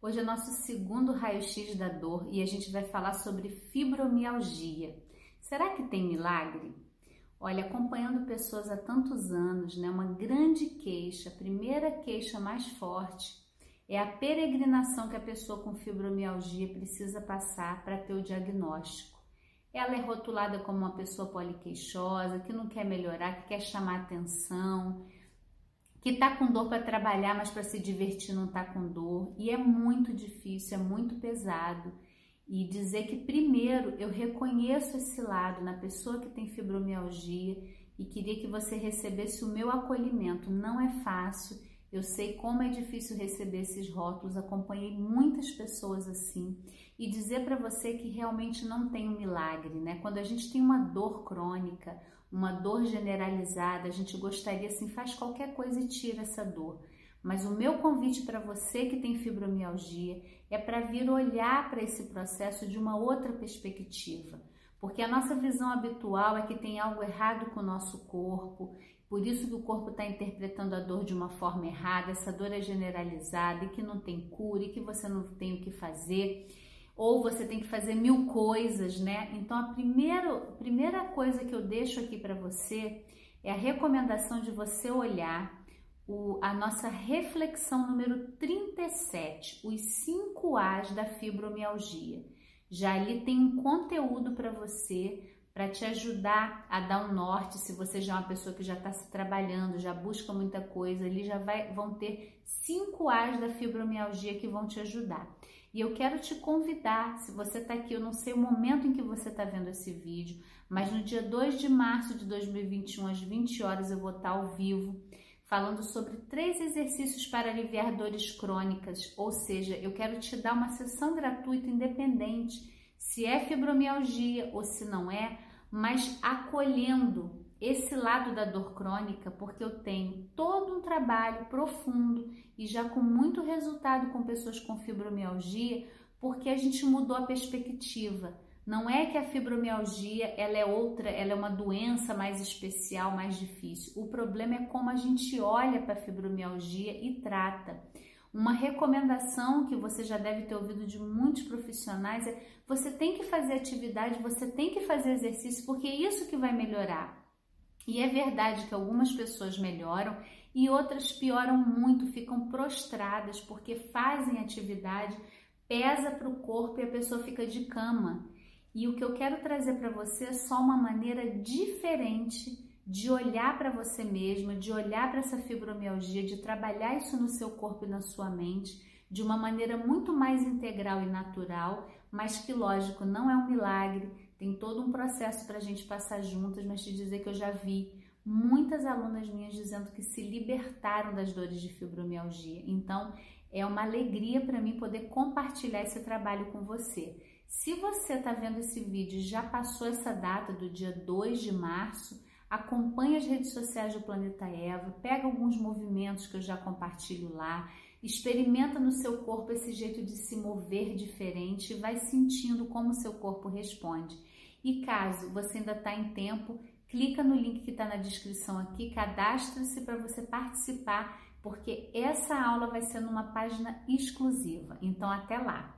Hoje é nosso segundo raio-x da dor e a gente vai falar sobre fibromialgia. Será que tem milagre? Olha, acompanhando pessoas há tantos anos, né, uma grande queixa, a primeira queixa mais forte é a peregrinação que a pessoa com fibromialgia precisa passar para ter o diagnóstico. Ela é rotulada como uma pessoa poliqueixosa, que não quer melhorar, que quer chamar atenção, que tá com dor para trabalhar, mas para se divertir não tá com dor, e é muito difícil, é muito pesado. E dizer que primeiro eu reconheço esse lado na pessoa que tem fibromialgia e queria que você recebesse o meu acolhimento. Não é fácil, eu sei como é difícil receber esses rótulos, acompanhei muitas pessoas assim. E dizer para você que realmente não tem um milagre, né? Quando a gente tem uma dor crônica, uma dor generalizada, a gente gostaria assim, faz qualquer coisa e tira essa dor. Mas o meu convite para você que tem fibromialgia é para vir olhar para esse processo de uma outra perspectiva. Porque a nossa visão habitual é que tem algo errado com o nosso corpo, por isso que o corpo está interpretando a dor de uma forma errada, essa dor é generalizada e que não tem cura e que você não tem o que fazer ou você tem que fazer mil coisas, né? Então, a primeira, primeira coisa que eu deixo aqui para você é a recomendação de você olhar o, a nossa reflexão número 37, os 5 A's da fibromialgia. Já ali tem um conteúdo para você, para te ajudar a dar um norte. Se você já é uma pessoa que já está se trabalhando, já busca muita coisa, ali já vai, vão ter 5 A's da fibromialgia que vão te ajudar. E eu quero te convidar, se você está aqui, eu não sei o momento em que você está vendo esse vídeo, mas no dia 2 de março de 2021, às 20 horas, eu vou estar tá ao vivo falando sobre três exercícios para aliviar dores crônicas, ou seja, eu quero te dar uma sessão gratuita independente, se é fibromialgia ou se não é, mas acolhendo esse lado da dor crônica, porque eu tenho todo um trabalho profundo e já com muito resultado com pessoas com fibromialgia, porque a gente mudou a perspectiva. Não é que a fibromialgia ela é outra, ela é uma doença mais especial, mais difícil. O problema é como a gente olha para a fibromialgia e trata. Uma recomendação que você já deve ter ouvido de muitos profissionais é: você tem que fazer atividade, você tem que fazer exercício, porque é isso que vai melhorar. E é verdade que algumas pessoas melhoram e outras pioram muito, ficam prostradas porque fazem atividade, pesa para o corpo e a pessoa fica de cama. E o que eu quero trazer para você é só uma maneira diferente de olhar para você mesma, de olhar para essa fibromialgia, de trabalhar isso no seu corpo e na sua mente de uma maneira muito mais integral e natural, mas que, lógico, não é um milagre, tem todo um processo para a gente passar juntas, mas te dizer que eu já vi muitas alunas minhas dizendo que se libertaram das dores de fibromialgia. Então, é uma alegria para mim poder compartilhar esse trabalho com você. Se você está vendo esse vídeo e já passou essa data do dia 2 de março, acompanhe as redes sociais do Planeta Eva, pega alguns movimentos que eu já compartilho lá, experimenta no seu corpo esse jeito de se mover diferente e vai sentindo como seu corpo responde. E caso você ainda está em tempo, clica no link que está na descrição aqui, cadastre-se para você participar, porque essa aula vai ser numa página exclusiva. Então, até lá!